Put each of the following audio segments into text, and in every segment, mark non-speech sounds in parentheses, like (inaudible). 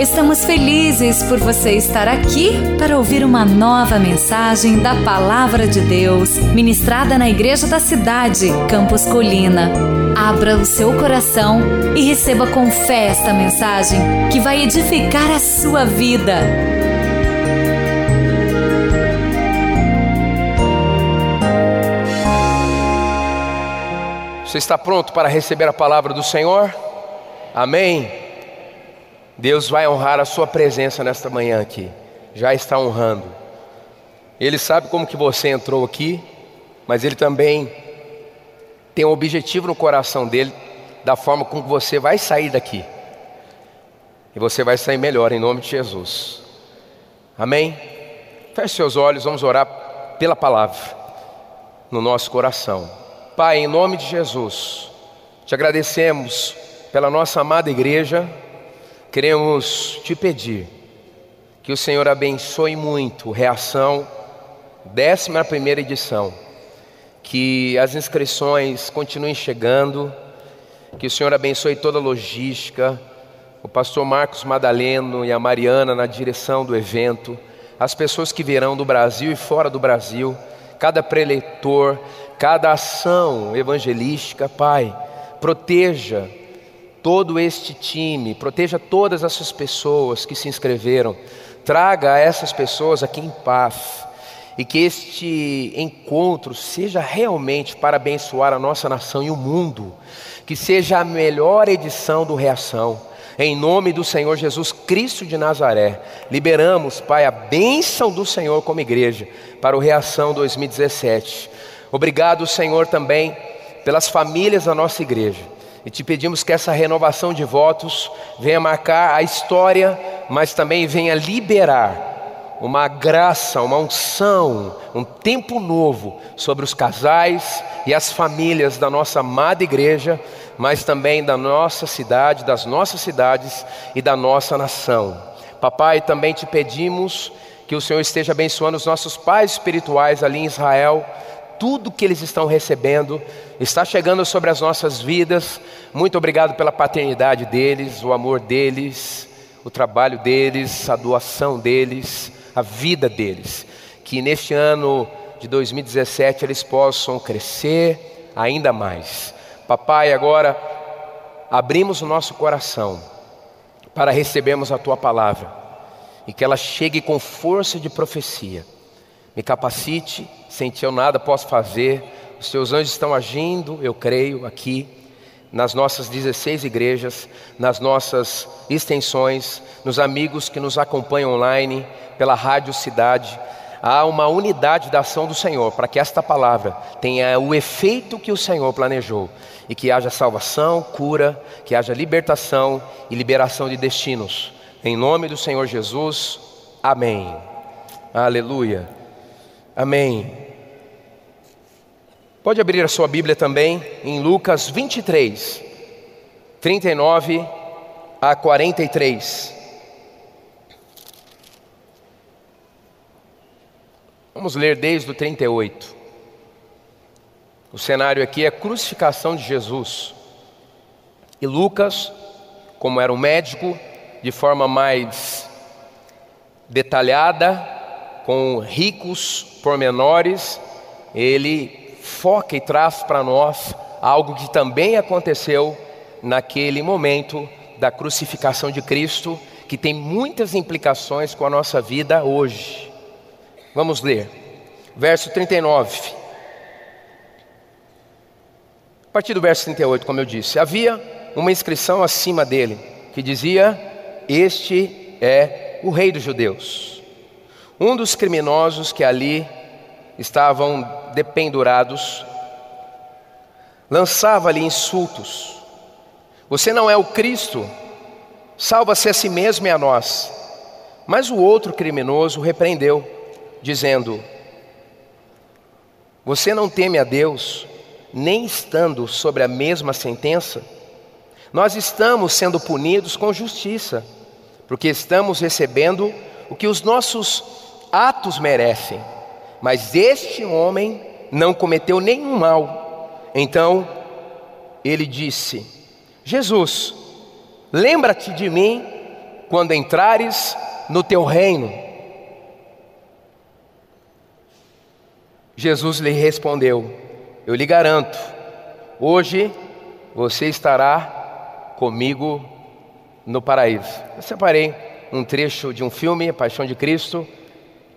Estamos felizes por você estar aqui para ouvir uma nova mensagem da Palavra de Deus, ministrada na Igreja da Cidade, Campos Colina. Abra o seu coração e receba com fé esta mensagem que vai edificar a sua vida. Você está pronto para receber a palavra do Senhor? Amém. Deus vai honrar a sua presença nesta manhã aqui. Já está honrando. Ele sabe como que você entrou aqui, mas ele também tem um objetivo no coração dele da forma como você vai sair daqui. E você vai sair melhor em nome de Jesus. Amém? Feche seus olhos, vamos orar pela palavra no nosso coração. Pai, em nome de Jesus, te agradecemos pela nossa amada igreja queremos te pedir que o Senhor abençoe muito Reação, décima primeira edição, que as inscrições continuem chegando, que o Senhor abençoe toda a logística, o pastor Marcos Madaleno e a Mariana na direção do evento, as pessoas que virão do Brasil e fora do Brasil, cada preleitor, cada ação evangelística, Pai, proteja todo este time, proteja todas essas pessoas que se inscreveram, traga essas pessoas aqui em paz e que este encontro seja realmente para abençoar a nossa nação e o mundo, que seja a melhor edição do Reação. Em nome do Senhor Jesus Cristo de Nazaré, liberamos, Pai, a bênção do Senhor como igreja para o Reação 2017. Obrigado, Senhor, também pelas famílias da nossa igreja e te pedimos que essa renovação de votos venha marcar a história, mas também venha liberar uma graça, uma unção, um tempo novo sobre os casais e as famílias da nossa amada igreja, mas também da nossa cidade, das nossas cidades e da nossa nação. Papai, também te pedimos que o Senhor esteja abençoando os nossos pais espirituais ali em Israel tudo que eles estão recebendo está chegando sobre as nossas vidas. Muito obrigado pela paternidade deles, o amor deles, o trabalho deles, a doação deles, a vida deles. Que neste ano de 2017 eles possam crescer ainda mais. Papai, agora abrimos o nosso coração para recebermos a tua palavra e que ela chegue com força de profecia. Me capacite sem ti eu nada posso fazer. Os teus anjos estão agindo, eu creio, aqui, nas nossas 16 igrejas, nas nossas extensões, nos amigos que nos acompanham online, pela Rádio Cidade. Há uma unidade da ação do Senhor para que esta palavra tenha o efeito que o Senhor planejou e que haja salvação, cura, que haja libertação e liberação de destinos. Em nome do Senhor Jesus, amém. Aleluia. Amém. Pode abrir a sua Bíblia também em Lucas 23, 39 a 43. Vamos ler desde o 38. O cenário aqui é a crucificação de Jesus. E Lucas, como era um médico, de forma mais detalhada, com ricos pormenores, ele foca e traz para nós algo que também aconteceu naquele momento da crucificação de Cristo, que tem muitas implicações com a nossa vida hoje. Vamos ler, verso 39. A partir do verso 38, como eu disse, havia uma inscrição acima dele que dizia: Este é o Rei dos Judeus. Um dos criminosos que ali estavam dependurados lançava-lhe insultos. Você não é o Cristo, salva-se a si mesmo e a nós. Mas o outro criminoso repreendeu, dizendo: Você não teme a Deus, nem estando sobre a mesma sentença? Nós estamos sendo punidos com justiça, porque estamos recebendo o que os nossos atos merecem, mas este homem não cometeu nenhum mal. Então ele disse: Jesus, lembra-te de mim quando entrares no teu reino. Jesus lhe respondeu: Eu lhe garanto, hoje você estará comigo no paraíso. Eu separei um trecho de um filme, A Paixão de Cristo,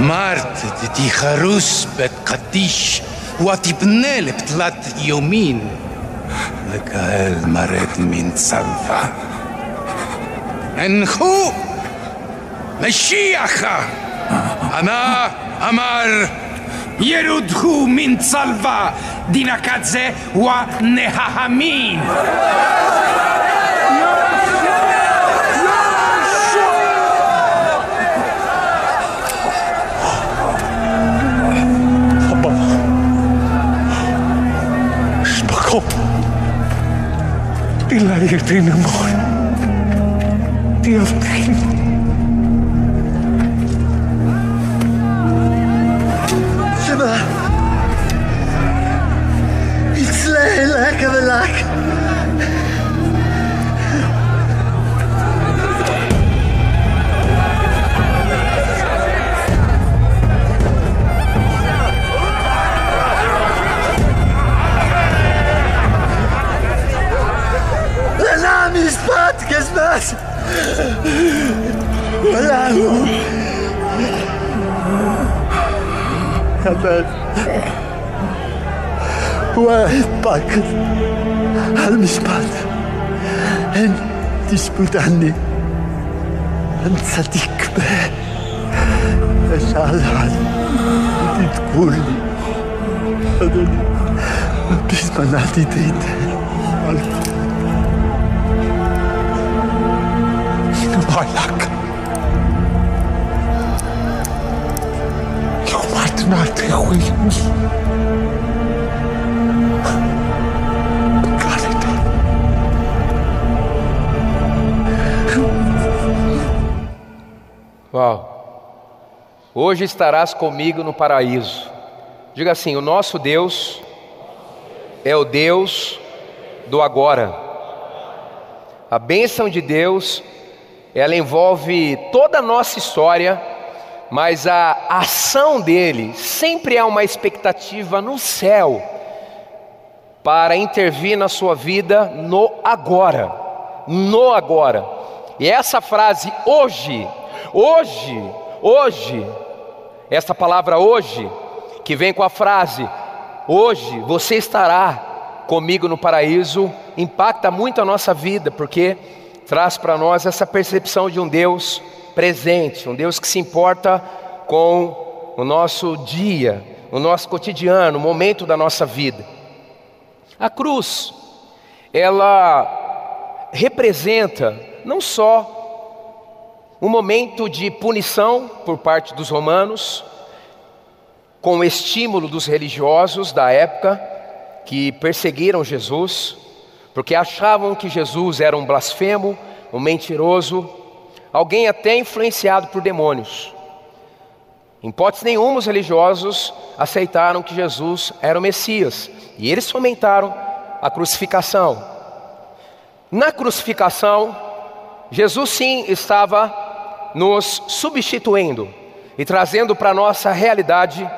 אמרת, תיחרוס בית קדיש, ותבנה לפתלת יומין, לקהל מרד מן צלווה. הנחו משיח! ענה אמר ירודהו מן צלווה, דינקת δηλαδή την μόνη. Τι αυτή Shema. It's like a es más. Bravo. Herbert. Oaxaca. Almispan. En disputani. En satikbe. En alhan. Ditkulni. Adani. Bismanati dite. Alfa. ahlak. Yalvardın artık uyumuz. Uau! Hoje estarás comigo no paraíso. Diga assim: o nosso Deus é o Deus do agora. A bênção de Deus ela envolve toda a nossa história, mas a ação dele sempre há uma expectativa no céu para intervir na sua vida no agora. No agora. E essa frase hoje, hoje, hoje, essa palavra hoje, que vem com a frase hoje você estará comigo no paraíso, impacta muito a nossa vida, porque traz para nós essa percepção de um Deus presente, um Deus que se importa com o nosso dia, o nosso cotidiano, o momento da nossa vida. A cruz, ela representa não só um momento de punição por parte dos romanos, com o estímulo dos religiosos da época que perseguiram Jesus, porque achavam que Jesus era um blasfemo, um mentiroso, alguém até influenciado por demônios. Em hipótese nenhuma, os religiosos aceitaram que Jesus era o Messias e eles fomentaram a crucificação. Na crucificação, Jesus sim estava nos substituindo e trazendo para a nossa realidade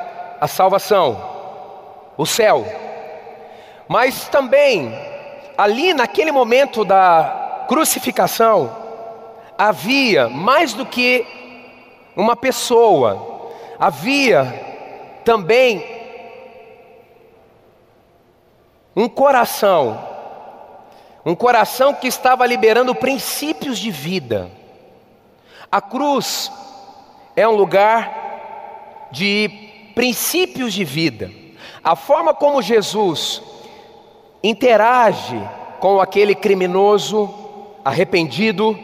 a salvação, o céu. Mas também, ali naquele momento da crucificação, havia mais do que uma pessoa, havia também um coração, um coração que estava liberando princípios de vida. A cruz é um lugar de princípios de vida. A forma como Jesus interage com aquele criminoso arrependido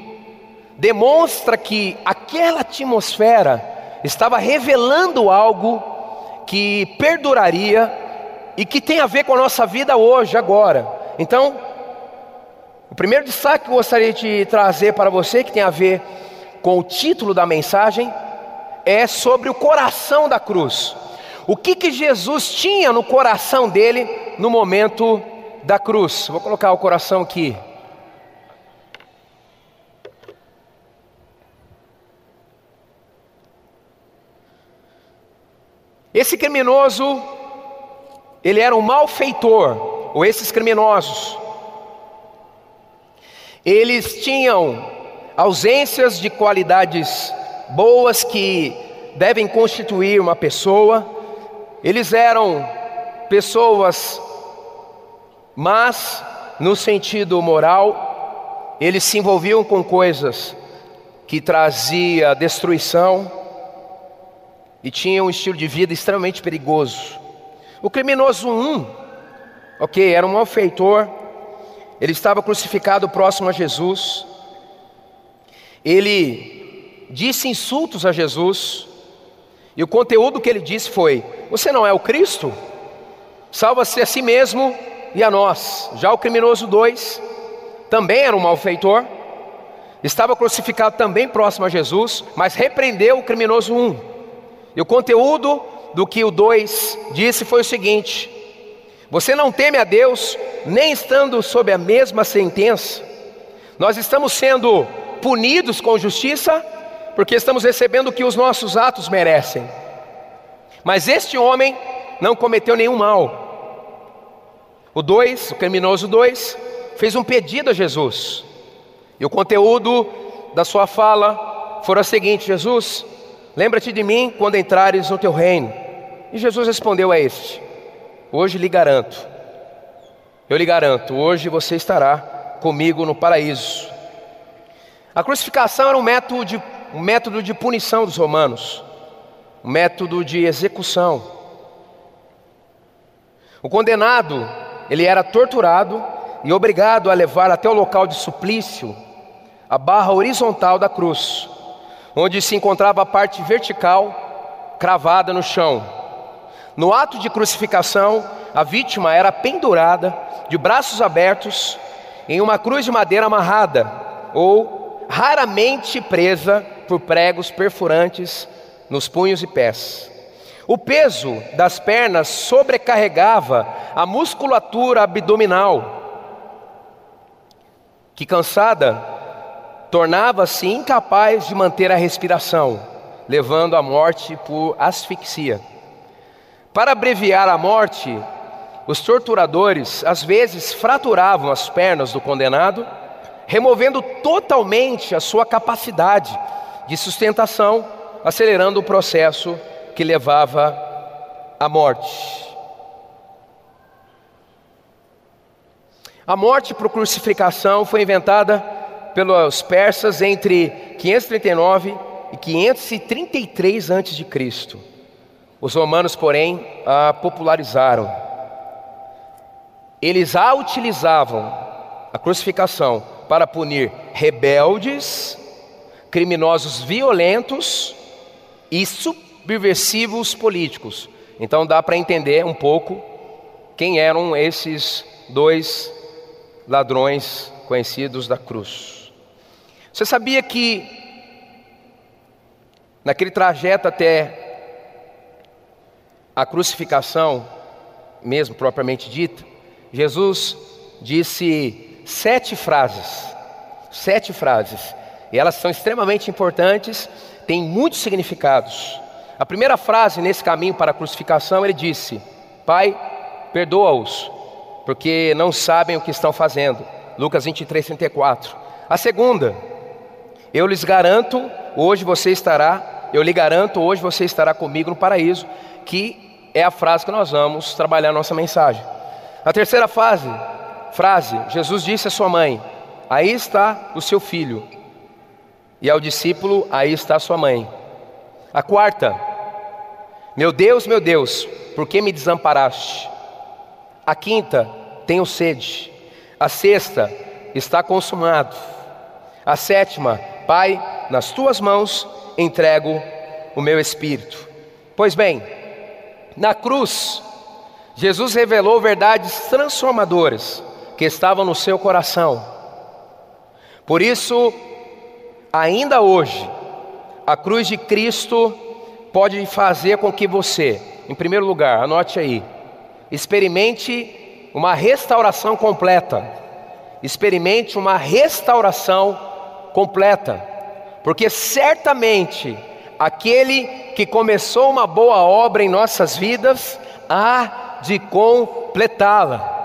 demonstra que aquela atmosfera estava revelando algo que perduraria e que tem a ver com a nossa vida hoje, agora. Então, o primeiro destaque que eu gostaria de trazer para você, que tem a ver com o título da mensagem, é sobre o coração da cruz. O que, que Jesus tinha no coração dele no momento da cruz? Vou colocar o coração aqui. Esse criminoso, ele era um malfeitor, ou esses criminosos. Eles tinham ausências de qualidades boas que devem constituir uma pessoa. Eles eram pessoas mas no sentido moral, eles se envolviam com coisas que trazia destruição, e tinha um estilo de vida extremamente perigoso. O criminoso 1, um, ok, era um malfeitor, ele estava crucificado próximo a Jesus, ele disse insultos a Jesus, e o conteúdo que ele disse foi: Você não é o Cristo? Salva-se a si mesmo e a nós. Já o criminoso 2 também era um malfeitor, estava crucificado também próximo a Jesus, mas repreendeu o criminoso 1. Um. E o conteúdo do que o 2 disse foi o seguinte: Você não teme a Deus, nem estando sob a mesma sentença. Nós estamos sendo punidos com justiça, porque estamos recebendo o que os nossos atos merecem. Mas este homem não cometeu nenhum mal. O 2, o criminoso 2, fez um pedido a Jesus. E o conteúdo da sua fala foi o seguinte: Jesus, Lembra-te de mim quando entrares no teu reino. E Jesus respondeu a este: Hoje lhe garanto, eu lhe garanto, hoje você estará comigo no paraíso. A crucificação era um método de, um método de punição dos romanos, um método de execução. O condenado, ele era torturado e obrigado a levar até o local de suplício a barra horizontal da cruz onde se encontrava a parte vertical cravada no chão. No ato de crucificação, a vítima era pendurada, de braços abertos, em uma cruz de madeira amarrada, ou raramente presa por pregos perfurantes nos punhos e pés. O peso das pernas sobrecarregava a musculatura abdominal, que cansada tornava-se incapaz de manter a respiração, levando à morte por asfixia. Para abreviar a morte, os torturadores às vezes fraturavam as pernas do condenado, removendo totalmente a sua capacidade de sustentação, acelerando o processo que levava à morte. A morte por crucificação foi inventada pelos persas entre 539 e 533 a.C. Os romanos, porém, a popularizaram. Eles a utilizavam, a crucificação, para punir rebeldes, criminosos violentos e subversivos políticos. Então dá para entender um pouco quem eram esses dois ladrões conhecidos da cruz. Você sabia que naquele trajeto até a crucificação, mesmo propriamente dita, Jesus disse sete frases, sete frases, e elas são extremamente importantes, têm muitos significados. A primeira frase nesse caminho para a crucificação, ele disse: Pai, perdoa-os, porque não sabem o que estão fazendo. Lucas 23, 34. A segunda, eu lhes garanto, hoje você estará, eu lhe garanto, hoje você estará comigo no paraíso, que é a frase que nós vamos trabalhar nossa mensagem. A terceira fase, frase, Jesus disse à sua mãe: Aí está o seu filho. E ao discípulo: Aí está a sua mãe. A quarta, meu Deus, meu Deus, por que me desamparaste? A quinta, tenho sede. A sexta, está consumado. A sétima, Pai, nas tuas mãos entrego o meu espírito. Pois bem, na cruz, Jesus revelou verdades transformadoras que estavam no seu coração. Por isso, ainda hoje, a cruz de Cristo pode fazer com que você, em primeiro lugar, anote aí, experimente uma restauração completa. Experimente uma restauração completa, porque certamente aquele que começou uma boa obra em nossas vidas há de completá-la.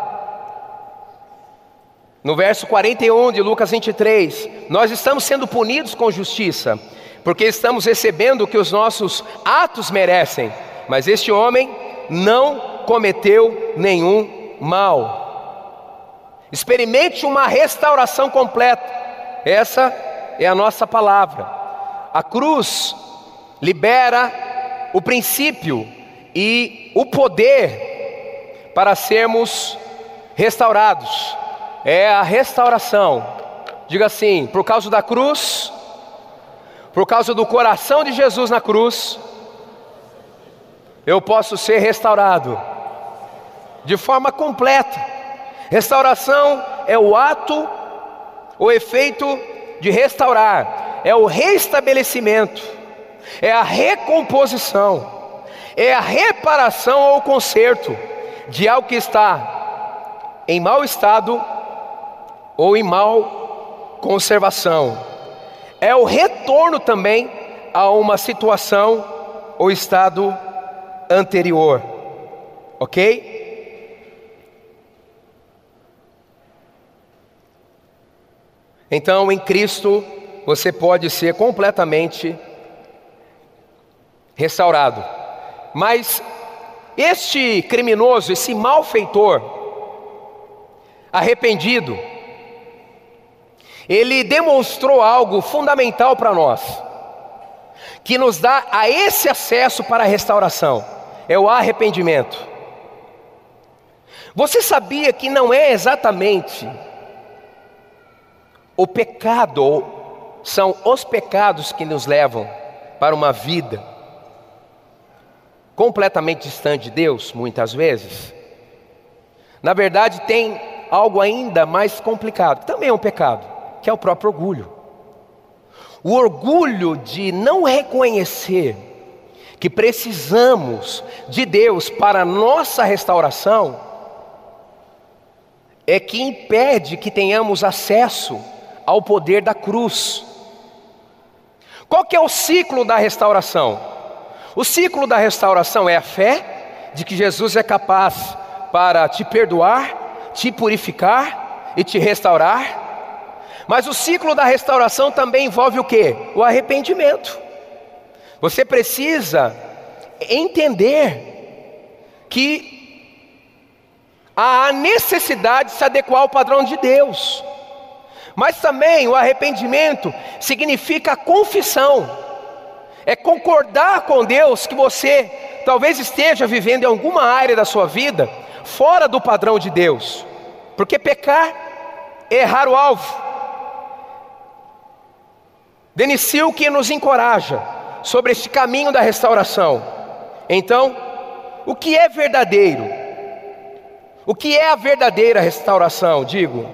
No verso 41 de Lucas 23, nós estamos sendo punidos com justiça, porque estamos recebendo o que os nossos atos merecem, mas este homem não cometeu nenhum mal. Experimente uma restauração completa, essa é a nossa palavra. A cruz libera o princípio e o poder para sermos restaurados. É a restauração. Diga assim: por causa da cruz, por causa do coração de Jesus na cruz, eu posso ser restaurado de forma completa. Restauração é o ato, o efeito de restaurar, é o restabelecimento, é a recomposição, é a reparação ou conserto de algo que está em mau estado ou em mal conservação. É o retorno também a uma situação ou estado anterior. Ok? Então, em Cristo, você pode ser completamente restaurado. Mas este criminoso, esse malfeitor, arrependido, ele demonstrou algo fundamental para nós, que nos dá a esse acesso para a restauração, é o arrependimento. Você sabia que não é exatamente o pecado são os pecados que nos levam para uma vida completamente distante de Deus, muitas vezes. Na verdade, tem algo ainda mais complicado, também é um pecado, que é o próprio orgulho. O orgulho de não reconhecer que precisamos de Deus para nossa restauração é que impede que tenhamos acesso ao poder da cruz. Qual que é o ciclo da restauração? O ciclo da restauração é a fé de que Jesus é capaz para te perdoar, te purificar e te restaurar. Mas o ciclo da restauração também envolve o que? O arrependimento. Você precisa entender que há necessidade de se adequar ao padrão de Deus. Mas também o arrependimento significa confissão, é concordar com Deus que você talvez esteja vivendo em alguma área da sua vida fora do padrão de Deus, porque pecar é errar o alvo. Denicil que nos encoraja sobre este caminho da restauração. Então, o que é verdadeiro? O que é a verdadeira restauração? Digo,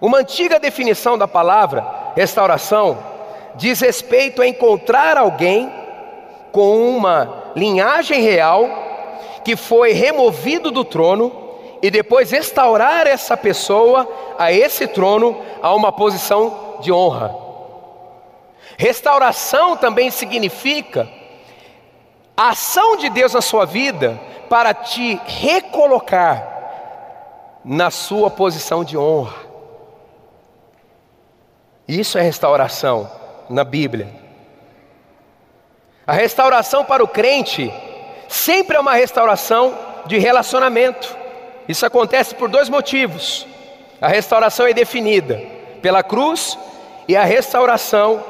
uma antiga definição da palavra restauração diz respeito a encontrar alguém com uma linhagem real que foi removido do trono e depois restaurar essa pessoa a esse trono a uma posição de honra. Restauração também significa a ação de Deus na sua vida para te recolocar na sua posição de honra. Isso é restauração na Bíblia. A restauração para o crente sempre é uma restauração de relacionamento. Isso acontece por dois motivos. A restauração é definida pela cruz e a restauração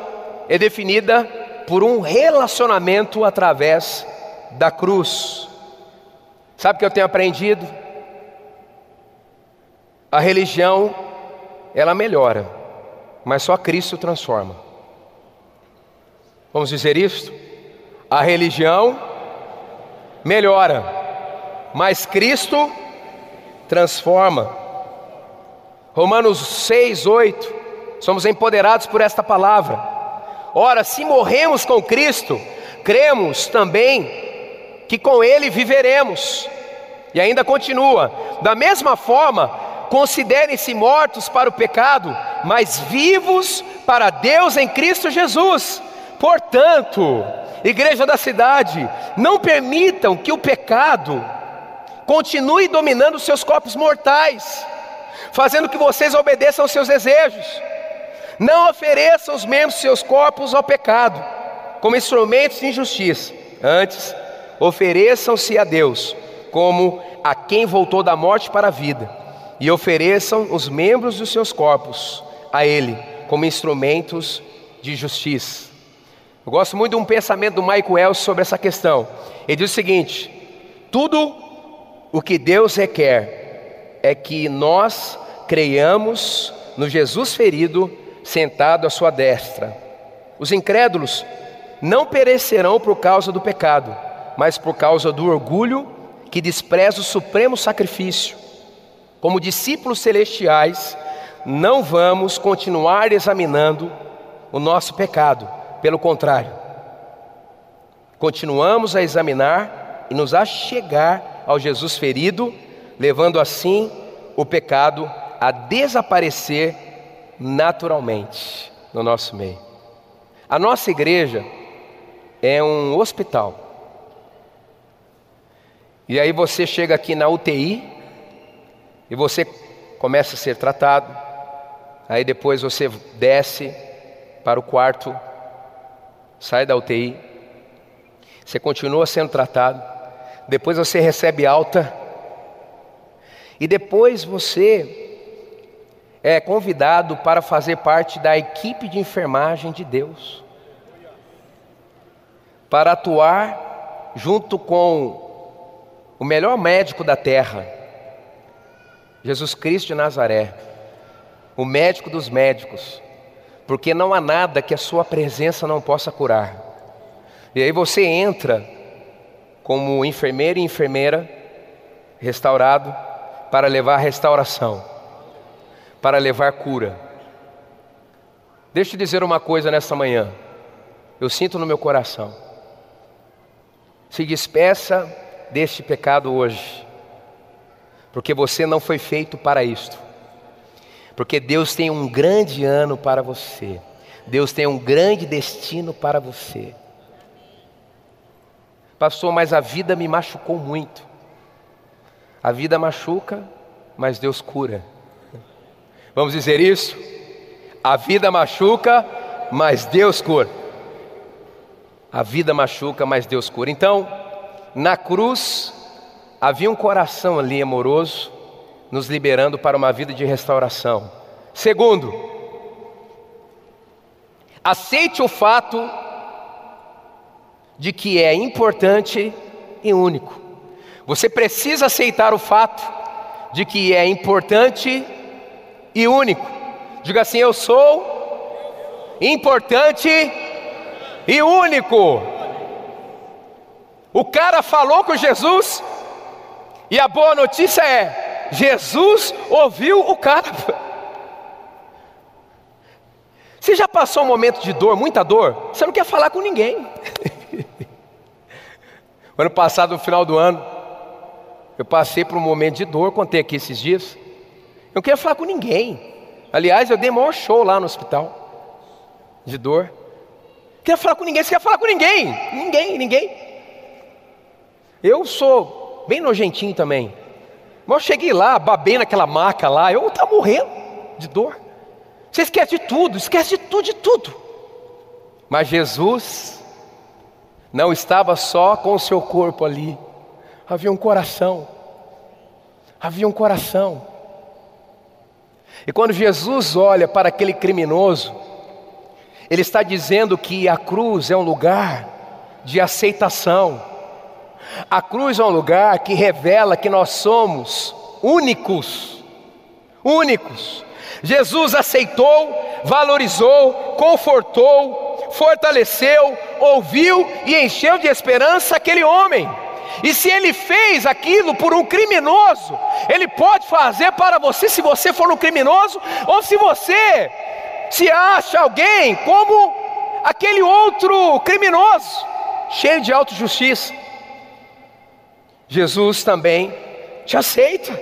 é definida por um relacionamento através da cruz. Sabe o que eu tenho aprendido? A religião, ela melhora, mas só Cristo transforma. Vamos dizer isto? A religião melhora, mas Cristo transforma. Romanos 6, 8, somos empoderados por esta palavra. Ora, se morremos com Cristo, cremos também que com Ele viveremos. E ainda continua: da mesma forma, considerem-se mortos para o pecado, mas vivos para Deus em Cristo Jesus. Portanto, igreja da cidade, não permitam que o pecado continue dominando seus corpos mortais, fazendo que vocês obedeçam aos seus desejos. Não ofereçam os membros seus corpos ao pecado, como instrumentos de injustiça. Antes, ofereçam-se a Deus, como a quem voltou da morte para a vida, e ofereçam os membros dos seus corpos a Ele, como instrumentos de justiça. Eu gosto muito de um pensamento do Michael sobre essa questão. Ele diz o seguinte: tudo o que Deus requer é que nós creiamos no Jesus ferido, sentado à sua destra. Os incrédulos não perecerão por causa do pecado, mas por causa do orgulho que despreza o supremo sacrifício. Como discípulos celestiais, não vamos continuar examinando o nosso pecado pelo contrário, continuamos a examinar e nos achegar ao Jesus ferido, levando assim o pecado a desaparecer naturalmente no nosso meio. A nossa igreja é um hospital. E aí você chega aqui na UTI e você começa a ser tratado. Aí depois você desce para o quarto sai da UTI, você continua sendo tratado, depois você recebe alta, e depois você é convidado para fazer parte da equipe de enfermagem de Deus, para atuar junto com o melhor médico da terra, Jesus Cristo de Nazaré, o médico dos médicos, porque não há nada que a sua presença não possa curar. E aí você entra como enfermeiro e enfermeira restaurado para levar restauração, para levar cura. Deixa eu dizer uma coisa nesta manhã. Eu sinto no meu coração. Se despeça deste pecado hoje, porque você não foi feito para isto. Porque Deus tem um grande ano para você. Deus tem um grande destino para você. Pastor, mas a vida me machucou muito. A vida machuca, mas Deus cura. Vamos dizer isso? A vida machuca, mas Deus cura. A vida machuca, mas Deus cura. Então, na cruz, havia um coração ali amoroso, nos liberando para uma vida de restauração. Segundo, aceite o fato de que é importante e único. Você precisa aceitar o fato de que é importante e único. Diga assim: Eu sou importante e único. O cara falou com Jesus, e a boa notícia é: Jesus ouviu o cara. Você já passou um momento de dor, muita dor? Você não quer falar com ninguém. (laughs) ano passado, no final do ano, eu passei por um momento de dor, contei aqui esses dias. Não queria falar com ninguém. Aliás, eu dei maior show lá no hospital. De dor. Não queria falar com ninguém. Você quer falar com ninguém? Ninguém, ninguém. Eu sou bem nojentinho também. Mas eu cheguei lá, babei naquela maca lá, eu estava morrendo de dor. Você esquece de tudo, esquece de tudo, de tudo. Mas Jesus não estava só com o seu corpo ali, havia um coração, havia um coração. E quando Jesus olha para aquele criminoso, ele está dizendo que a cruz é um lugar de aceitação. A cruz é um lugar que revela que nós somos únicos. Únicos. Jesus aceitou, valorizou, confortou, fortaleceu, ouviu e encheu de esperança aquele homem. E se ele fez aquilo por um criminoso, ele pode fazer para você se você for um criminoso, ou se você se acha alguém como aquele outro criminoso, cheio de autojustiça. Jesus também te aceita.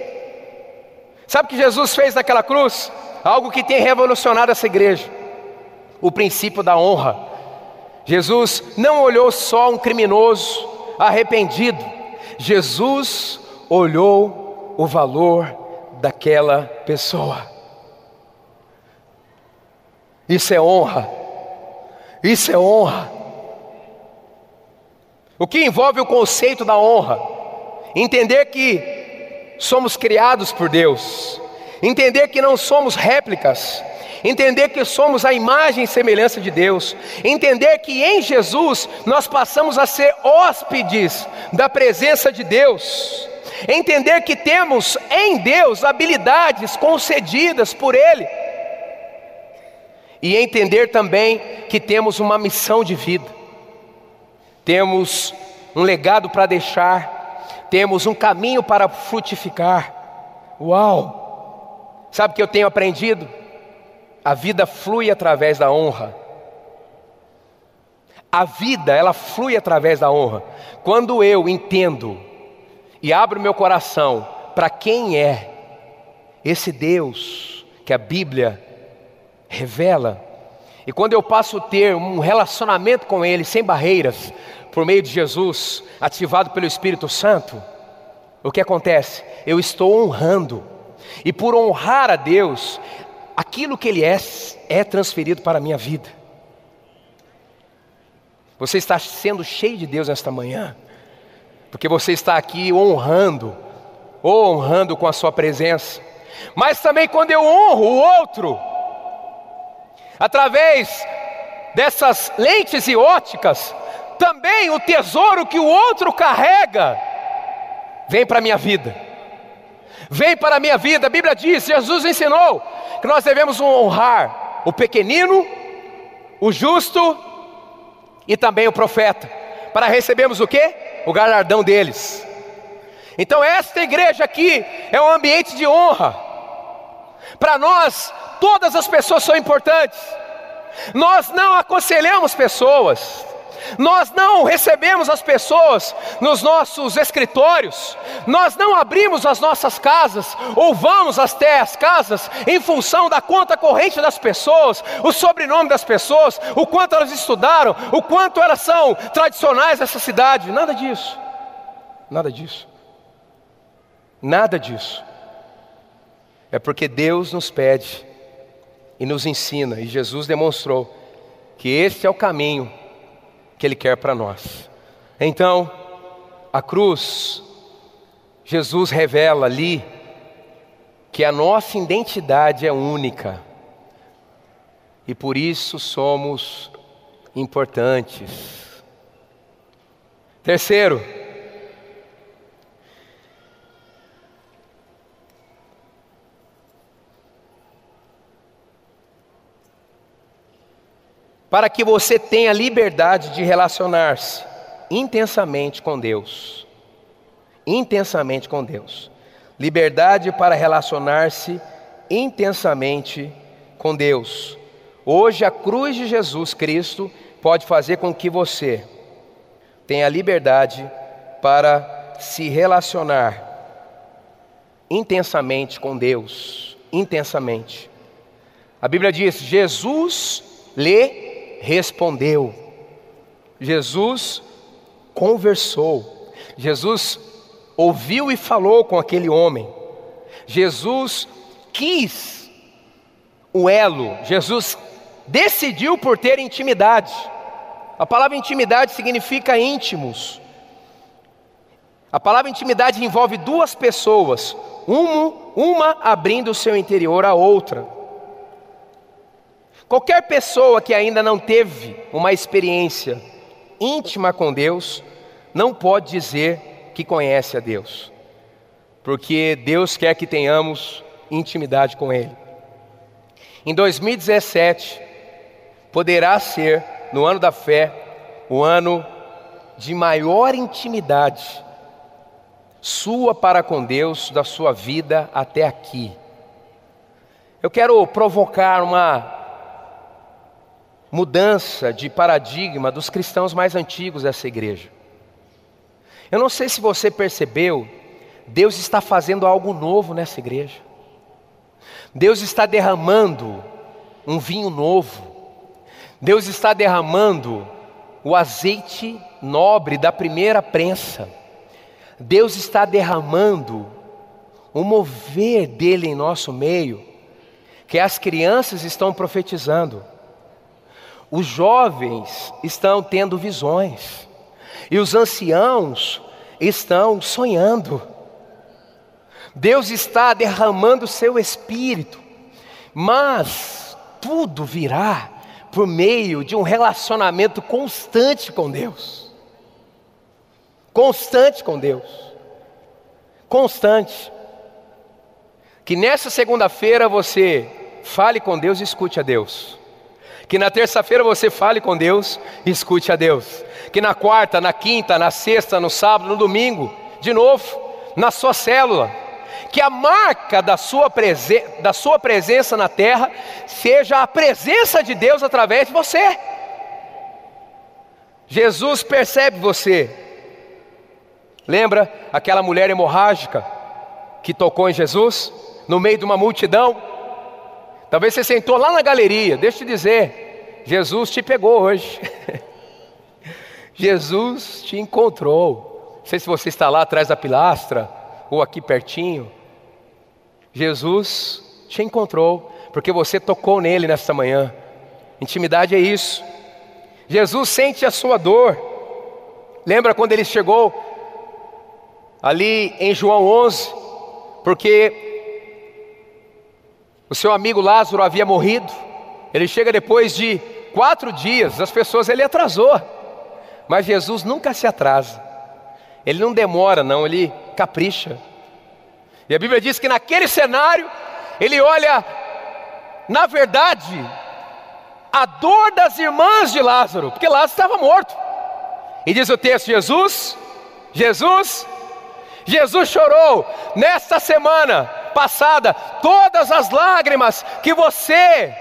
Sabe o que Jesus fez naquela cruz? Algo que tem revolucionado essa igreja: o princípio da honra. Jesus não olhou só um criminoso arrependido, Jesus olhou o valor daquela pessoa. Isso é honra. Isso é honra. O que envolve o conceito da honra? Entender que somos criados por Deus, entender que não somos réplicas, entender que somos a imagem e semelhança de Deus, entender que em Jesus nós passamos a ser hóspedes da presença de Deus, entender que temos em Deus habilidades concedidas por Ele, e entender também que temos uma missão de vida, temos um legado para deixar, temos um caminho para frutificar. Uau! Sabe o que eu tenho aprendido? A vida flui através da honra. A vida, ela flui através da honra. Quando eu entendo e abro meu coração para quem é esse Deus que a Bíblia revela, e quando eu passo a ter um relacionamento com Ele sem barreiras, por meio de Jesus, ativado pelo Espírito Santo, o que acontece? Eu estou honrando, e por honrar a Deus, aquilo que Ele é, é transferido para a minha vida. Você está sendo cheio de Deus nesta manhã, porque você está aqui honrando, honrando com a sua presença, mas também quando eu honro o outro, através dessas lentes e óticas, também o tesouro que o outro carrega vem para a minha vida. Vem para a minha vida, a Bíblia diz, Jesus ensinou que nós devemos honrar o pequenino, o justo e também o profeta, para recebermos o que? O galardão deles. Então, esta igreja aqui é um ambiente de honra. Para nós, todas as pessoas são importantes. Nós não aconselhamos pessoas, nós não recebemos as pessoas nos nossos escritórios, nós não abrimos as nossas casas ou vamos até as casas em função da conta corrente das pessoas, o sobrenome das pessoas, o quanto elas estudaram, o quanto elas são tradicionais nessa cidade, nada disso, nada disso, nada disso. É porque Deus nos pede e nos ensina, e Jesus demonstrou que este é o caminho que Ele quer para nós. Então, a cruz, Jesus revela ali que a nossa identidade é única e por isso somos importantes. Terceiro, para que você tenha liberdade de relacionar-se intensamente com Deus. Intensamente com Deus. Liberdade para relacionar-se intensamente com Deus. Hoje a cruz de Jesus Cristo pode fazer com que você tenha liberdade para se relacionar intensamente com Deus, intensamente. A Bíblia diz: Jesus lhe respondeu. Jesus conversou. Jesus ouviu e falou com aquele homem. Jesus quis o elo. Jesus decidiu por ter intimidade. A palavra intimidade significa íntimos. A palavra intimidade envolve duas pessoas, uma, uma abrindo o seu interior à outra. Qualquer pessoa que ainda não teve uma experiência íntima com Deus, não pode dizer que conhece a Deus, porque Deus quer que tenhamos intimidade com Ele. Em 2017, poderá ser, no ano da fé, o ano de maior intimidade sua para com Deus, da sua vida até aqui. Eu quero provocar uma mudança de paradigma dos cristãos mais antigos dessa igreja. Eu não sei se você percebeu, Deus está fazendo algo novo nessa igreja. Deus está derramando um vinho novo. Deus está derramando o azeite nobre da primeira prensa. Deus está derramando o mover dele em nosso meio, que as crianças estão profetizando, os jovens estão tendo visões, e os anciãos estão sonhando. Deus está derramando o seu espírito, mas tudo virá por meio de um relacionamento constante com Deus. Constante com Deus. Constante. Que nessa segunda-feira você fale com Deus e escute a Deus. Que na terça-feira você fale com Deus e escute a Deus. Que na quarta, na quinta, na sexta, no sábado, no domingo, de novo, na sua célula. Que a marca da sua, presen da sua presença na terra seja a presença de Deus através de você. Jesus percebe você, Lembra aquela mulher hemorrágica que tocou em Jesus no meio de uma multidão? Talvez você sentou lá na galeria, deixa eu te dizer, Jesus te pegou hoje. (laughs) Jesus te encontrou. Não sei se você está lá atrás da pilastra ou aqui pertinho. Jesus te encontrou porque você tocou nele nesta manhã. Intimidade é isso. Jesus sente a sua dor. Lembra quando ele chegou ali em João 11, porque o seu amigo Lázaro havia morrido. Ele chega depois de quatro dias, as pessoas ele atrasou, mas Jesus nunca se atrasa. Ele não demora, não, ele capricha. E a Bíblia diz que naquele cenário, ele olha, na verdade, a dor das irmãs de Lázaro, porque Lázaro estava morto. E diz o texto: Jesus, Jesus Jesus chorou nesta semana passada todas as lágrimas que você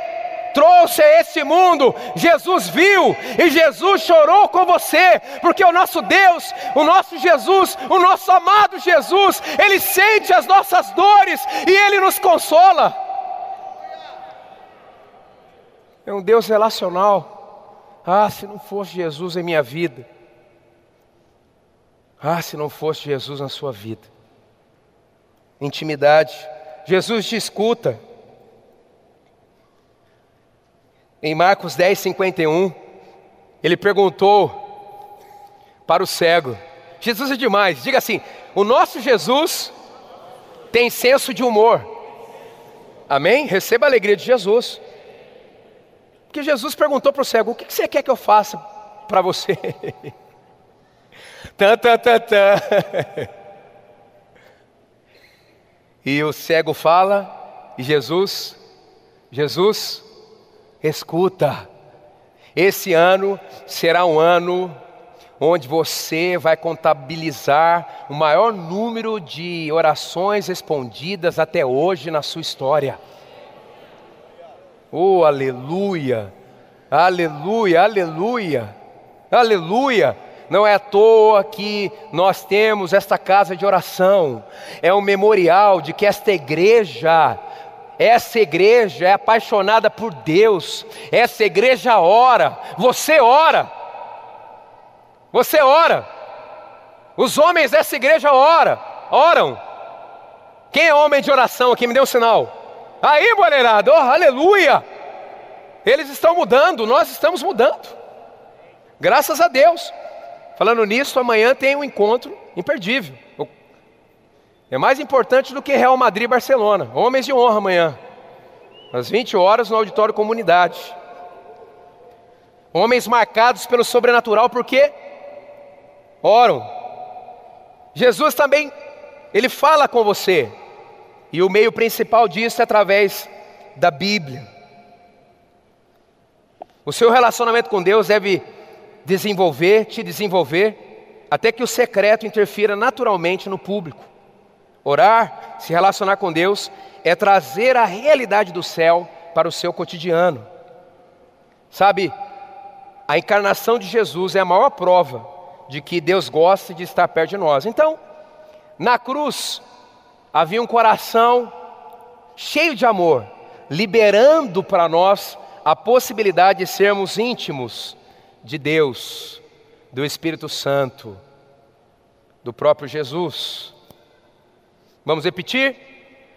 trouxe a esse mundo, Jesus viu e Jesus chorou com você, porque o nosso Deus, o nosso Jesus, o nosso amado Jesus, Ele sente as nossas dores e Ele nos consola. É um Deus relacional. Ah, se não fosse Jesus em minha vida. Ah, se não fosse Jesus na sua vida. Intimidade. Jesus te escuta. Em Marcos 10, 51, ele perguntou para o cego: Jesus é demais, diga assim: o nosso Jesus tem senso de humor. Amém? Receba a alegria de Jesus. Porque Jesus perguntou para o cego: o que você quer que eu faça para você? Tá, tá, tá, tá. E o cego fala, e Jesus, Jesus, escuta. Esse ano será um ano onde você vai contabilizar o maior número de orações respondidas até hoje na sua história. Oh, aleluia! Aleluia, aleluia, aleluia! Não é à toa que nós temos esta casa de oração, é um memorial de que esta igreja, essa igreja é apaixonada por Deus, essa igreja ora, você ora, você ora, os homens dessa igreja ora, oram. Quem é homem de oração aqui? Me dê um sinal. Aí, boleirado, oh, aleluia! Eles estão mudando, nós estamos mudando. Graças a Deus. Falando nisso, amanhã tem um encontro imperdível. É mais importante do que Real Madrid e Barcelona. Homens de honra amanhã. Às 20 horas no auditório comunidade. Homens marcados pelo sobrenatural porque oram. Jesus também, ele fala com você. E o meio principal disso é através da Bíblia. O seu relacionamento com Deus deve desenvolver, te desenvolver, até que o secreto interfira naturalmente no público. Orar, se relacionar com Deus, é trazer a realidade do céu para o seu cotidiano. Sabe, a encarnação de Jesus é a maior prova de que Deus gosta de estar perto de nós. Então, na cruz, havia um coração cheio de amor, liberando para nós a possibilidade de sermos íntimos de Deus, do Espírito Santo, do próprio Jesus. Vamos repetir?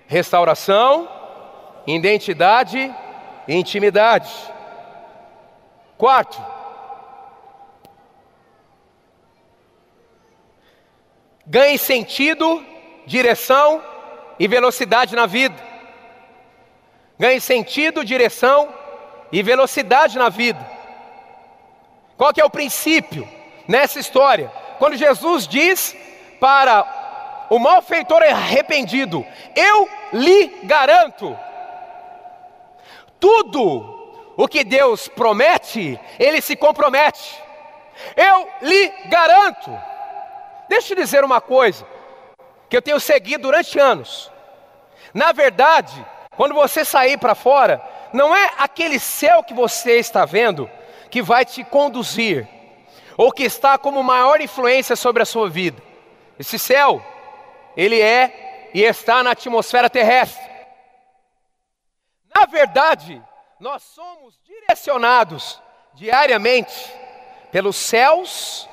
Restauração, identidade e intimidade. Quarto, ganhe sentido, direção e velocidade na vida. Ganhe sentido, direção e velocidade na vida. Qual que é o princípio nessa história? Quando Jesus diz para o malfeitor arrependido: Eu lhe garanto, tudo o que Deus promete, Ele se compromete. Eu lhe garanto. Deixa eu dizer uma coisa que eu tenho seguido durante anos. Na verdade, quando você sair para fora, não é aquele céu que você está vendo que vai te conduzir, ou que está como maior influência sobre a sua vida. Esse céu, ele é e está na atmosfera terrestre. Na verdade, nós somos direcionados diariamente pelos céus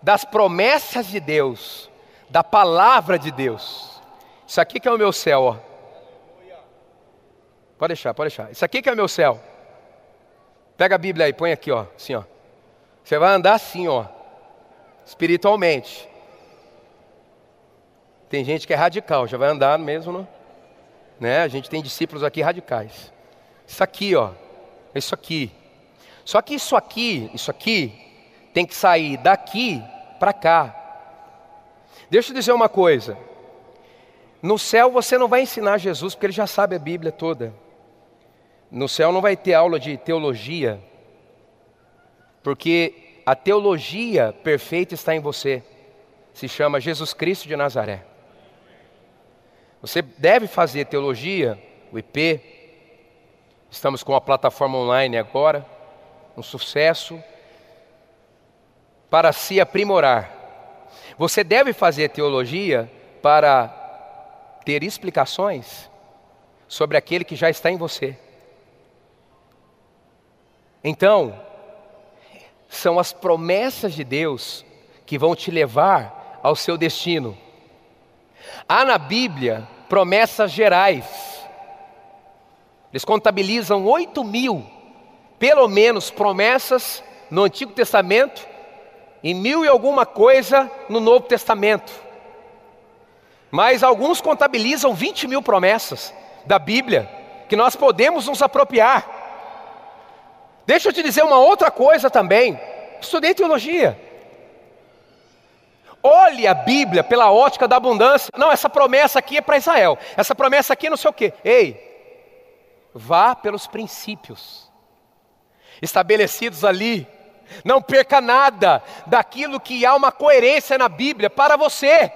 das promessas de Deus, da palavra de Deus. Isso aqui que é o meu céu, ó. Pode deixar, pode deixar. Isso aqui que é o meu céu. Pega a Bíblia aí, põe aqui, ó, assim, ó. Você vai andar assim, ó, espiritualmente. Tem gente que é radical, já vai andar mesmo, né? A gente tem discípulos aqui radicais. Isso aqui, ó, isso aqui. Só que isso aqui, isso aqui, tem que sair daqui para cá. Deixa eu dizer uma coisa. No céu você não vai ensinar Jesus porque ele já sabe a Bíblia toda. No céu não vai ter aula de teologia, porque a teologia perfeita está em você. Se chama Jesus Cristo de Nazaré. Você deve fazer teologia, o IP. Estamos com a plataforma online agora, um sucesso para se aprimorar. Você deve fazer teologia para ter explicações sobre aquele que já está em você. Então, são as promessas de Deus que vão te levar ao seu destino. Há na Bíblia promessas gerais. Eles contabilizam oito mil, pelo menos, promessas no Antigo Testamento e mil e alguma coisa no Novo Testamento. Mas alguns contabilizam 20 mil promessas da Bíblia que nós podemos nos apropriar. Deixa eu te dizer uma outra coisa também. Estudei teologia. Olhe a Bíblia pela ótica da abundância. Não, essa promessa aqui é para Israel. Essa promessa aqui não sei o quê. Ei, vá pelos princípios estabelecidos ali. Não perca nada daquilo que há uma coerência na Bíblia para você.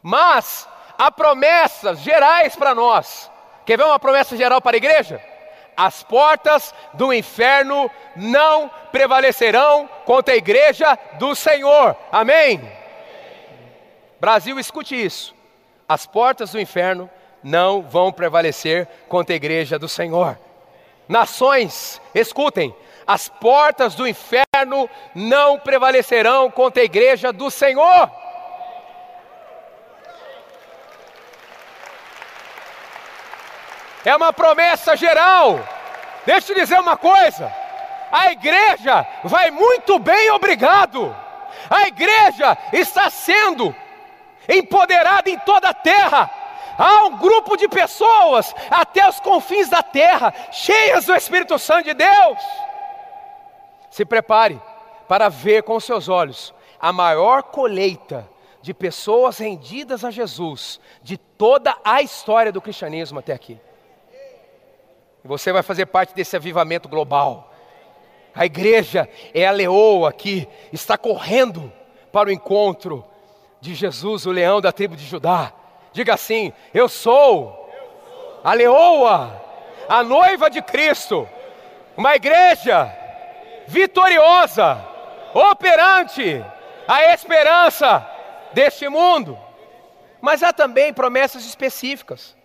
Mas há promessas gerais para nós. Quer ver uma promessa geral para a igreja? As portas do inferno não prevalecerão contra a igreja do Senhor. Amém? Brasil, escute isso. As portas do inferno não vão prevalecer contra a igreja do Senhor. Nações, escutem, as portas do inferno não prevalecerão contra a igreja do Senhor. É uma promessa geral. Deixa eu te dizer uma coisa: a igreja vai muito bem, obrigado. A igreja está sendo empoderada em toda a terra. Há um grupo de pessoas até os confins da terra, cheias do Espírito Santo de Deus. Se prepare para ver com seus olhos a maior colheita de pessoas rendidas a Jesus de toda a história do cristianismo até aqui. Você vai fazer parte desse avivamento global. A igreja é a leoa que está correndo para o encontro de Jesus, o leão da tribo de Judá. Diga assim: Eu sou a leoa, a noiva de Cristo, uma igreja vitoriosa, operante, a esperança deste mundo. Mas há também promessas específicas.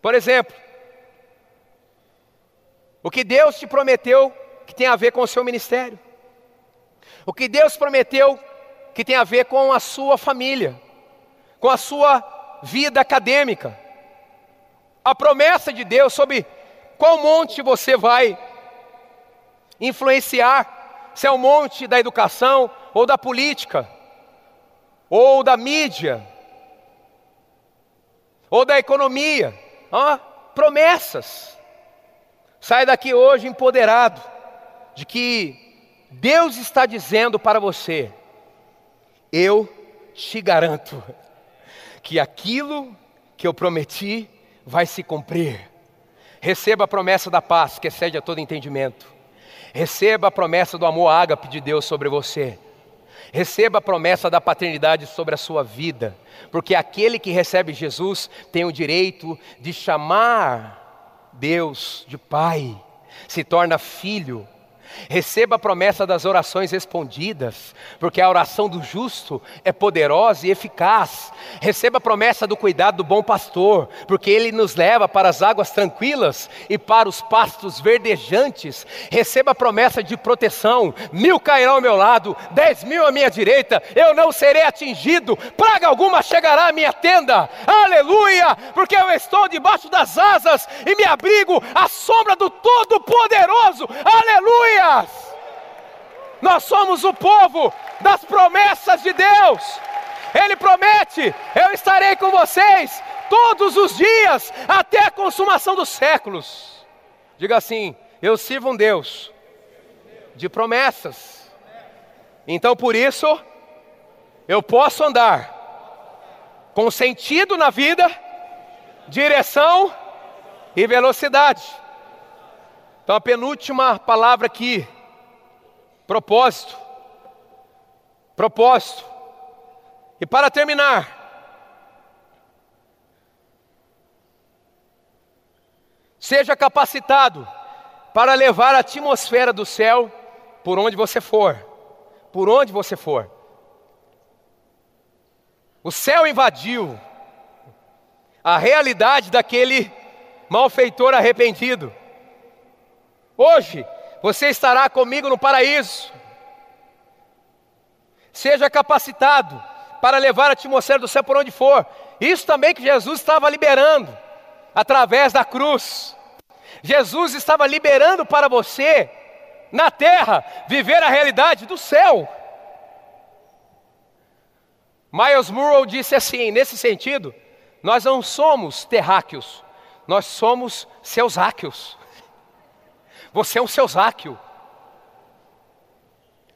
Por exemplo, o que Deus te prometeu que tem a ver com o seu ministério. O que Deus prometeu que tem a ver com a sua família, com a sua vida acadêmica. A promessa de Deus sobre qual monte você vai influenciar, se é o monte da educação ou da política, ou da mídia, ou da economia. Ah, promessas. Sai daqui hoje empoderado de que Deus está dizendo para você: eu te garanto que aquilo que eu prometi vai se cumprir. Receba a promessa da paz que excede a todo entendimento. Receba a promessa do amor ágape de Deus sobre você. Receba a promessa da paternidade sobre a sua vida, porque aquele que recebe Jesus tem o direito de chamar Deus de Pai, se torna filho, Receba a promessa das orações respondidas, porque a oração do justo é poderosa e eficaz. Receba a promessa do cuidado do bom pastor, porque ele nos leva para as águas tranquilas e para os pastos verdejantes. Receba a promessa de proteção: mil cairão ao meu lado, dez mil à minha direita, eu não serei atingido, praga alguma chegará à minha tenda. Aleluia! Porque eu estou debaixo das asas e me abrigo à sombra do Todo-Poderoso. Aleluia! Nós somos o povo das promessas de Deus. Ele promete: eu estarei com vocês todos os dias até a consumação dos séculos. Diga assim: eu sirvo um Deus de promessas. Então por isso eu posso andar com sentido na vida, direção e velocidade. Então a penúltima palavra aqui, propósito. Propósito. E para terminar, seja capacitado para levar a atmosfera do céu por onde você for. Por onde você for. O céu invadiu a realidade daquele malfeitor arrependido. Hoje, você estará comigo no paraíso. Seja capacitado para levar a atmosfera do céu por onde for. Isso também que Jesus estava liberando através da cruz. Jesus estava liberando para você, na terra, viver a realidade do céu. Miles Murrow disse assim: nesse sentido, nós não somos terráqueos, nós somos seusáqueos. Você é um seusáquio.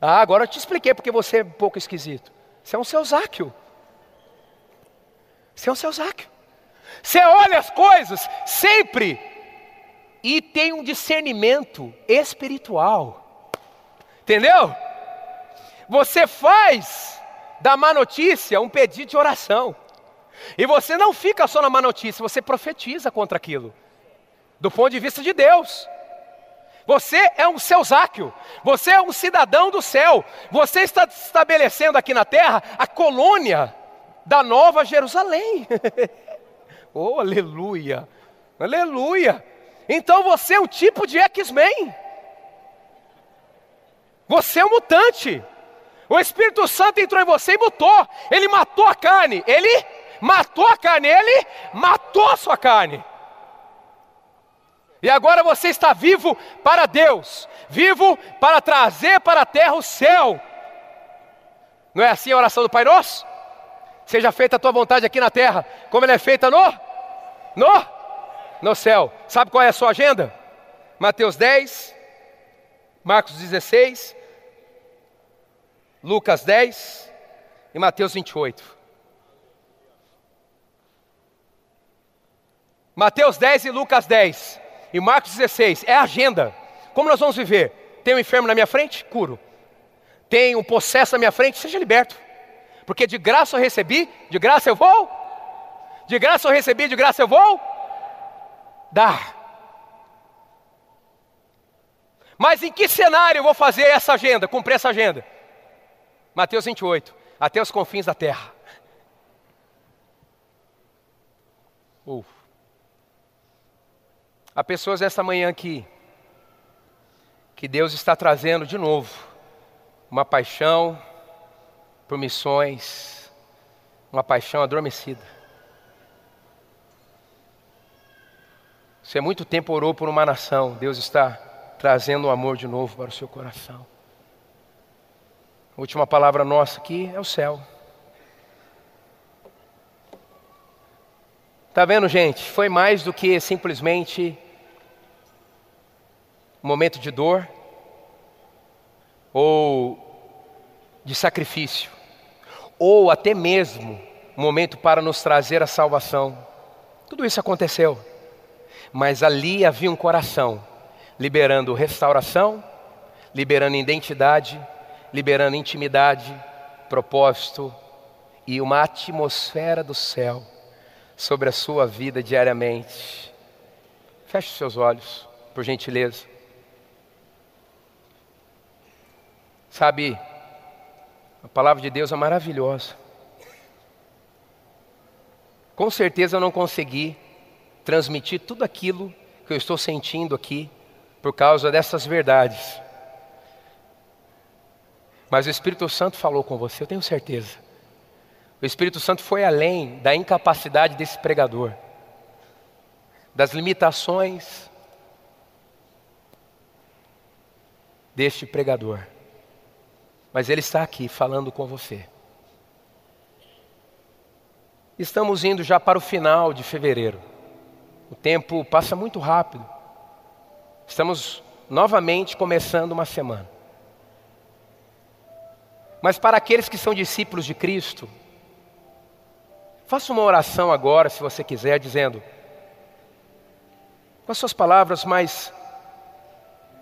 Ah, agora eu te expliquei porque você é um pouco esquisito. Você é um seusáquio. Você é um seusáquio. Você olha as coisas sempre e tem um discernimento espiritual. Entendeu? Você faz da má notícia um pedido de oração. E você não fica só na má notícia, você profetiza contra aquilo. Do ponto de vista de Deus. Você é um seusáquio, você é um cidadão do céu, você está estabelecendo aqui na terra a colônia da nova Jerusalém. (laughs) oh, aleluia, aleluia. Então você é um tipo de X-Men, você é um mutante. O Espírito Santo entrou em você e mutou, ele matou a carne, ele matou a carne, ele matou a sua carne. E agora você está vivo para Deus, vivo para trazer para a terra o céu. Não é assim a oração do Pai Nosso? Seja feita a tua vontade aqui na terra, como ela é feita no no no céu. Sabe qual é a sua agenda? Mateus 10, Marcos 16, Lucas 10 e Mateus 28. Mateus 10 e Lucas 10 e Marcos 16 é a agenda. Como nós vamos viver? Tem um enfermo na minha frente? Curo. Tem um possesso na minha frente? Seja liberto. Porque de graça eu recebi, de graça eu vou. De graça eu recebi, de graça eu vou dar. Mas em que cenário eu vou fazer essa agenda, cumprir essa agenda? Mateus 28, até os confins da terra. Uh. Há pessoas esta manhã aqui que Deus está trazendo de novo uma paixão por missões, uma paixão adormecida. Você há muito tempo orou por uma nação, Deus está trazendo o amor de novo para o seu coração. A última palavra nossa aqui é o céu. Está vendo, gente? Foi mais do que simplesmente momento de dor ou de sacrifício ou até mesmo momento para nos trazer a salvação. Tudo isso aconteceu, mas ali havia um coração liberando restauração, liberando identidade, liberando intimidade, propósito e uma atmosfera do céu sobre a sua vida diariamente. Feche seus olhos, por gentileza. Sabe, a palavra de Deus é maravilhosa. Com certeza eu não consegui transmitir tudo aquilo que eu estou sentindo aqui por causa dessas verdades. Mas o Espírito Santo falou com você, eu tenho certeza. O Espírito Santo foi além da incapacidade desse pregador, das limitações deste pregador mas Ele está aqui falando com você. Estamos indo já para o final de fevereiro. O tempo passa muito rápido. Estamos novamente começando uma semana. Mas para aqueles que são discípulos de Cristo, faça uma oração agora, se você quiser, dizendo, com as suas palavras, mas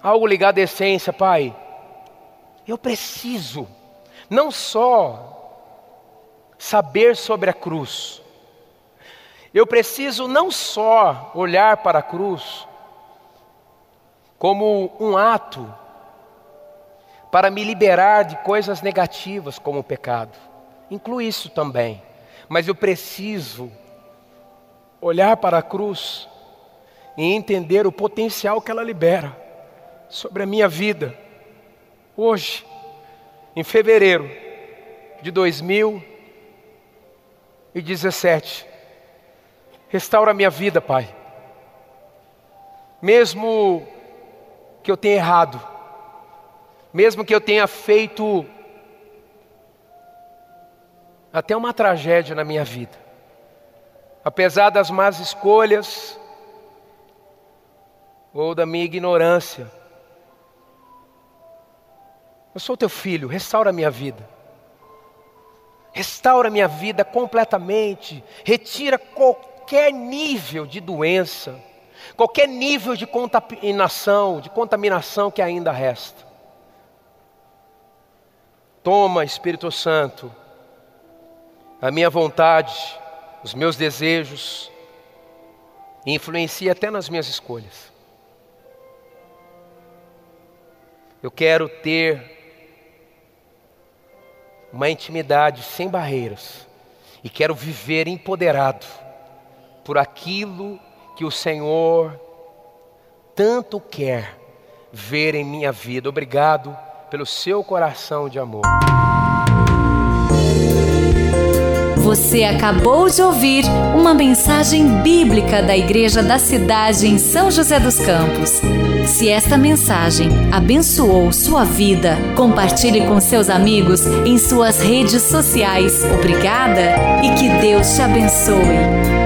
algo ligado à essência, Pai. Eu preciso não só saber sobre a cruz, eu preciso não só olhar para a cruz como um ato para me liberar de coisas negativas como o pecado. Inclui isso também. Mas eu preciso olhar para a cruz e entender o potencial que ela libera sobre a minha vida hoje, em fevereiro de 2017. Restaura a minha vida, Pai. Mesmo que eu tenha errado, mesmo que eu tenha feito até uma tragédia na minha vida, apesar das más escolhas ou da minha ignorância, eu sou teu filho, restaura a minha vida. Restaura a minha vida completamente. Retira qualquer nível de doença, qualquer nível de contaminação, de contaminação que ainda resta. Toma, Espírito Santo, a minha vontade, os meus desejos, e influencia até nas minhas escolhas. Eu quero ter uma intimidade sem barreiras e quero viver empoderado por aquilo que o Senhor tanto quer ver em minha vida. Obrigado pelo seu coração de amor. Você acabou de ouvir uma mensagem bíblica da Igreja da Cidade em São José dos Campos. Se esta mensagem abençoou sua vida, compartilhe com seus amigos em suas redes sociais. Obrigada e que Deus te abençoe.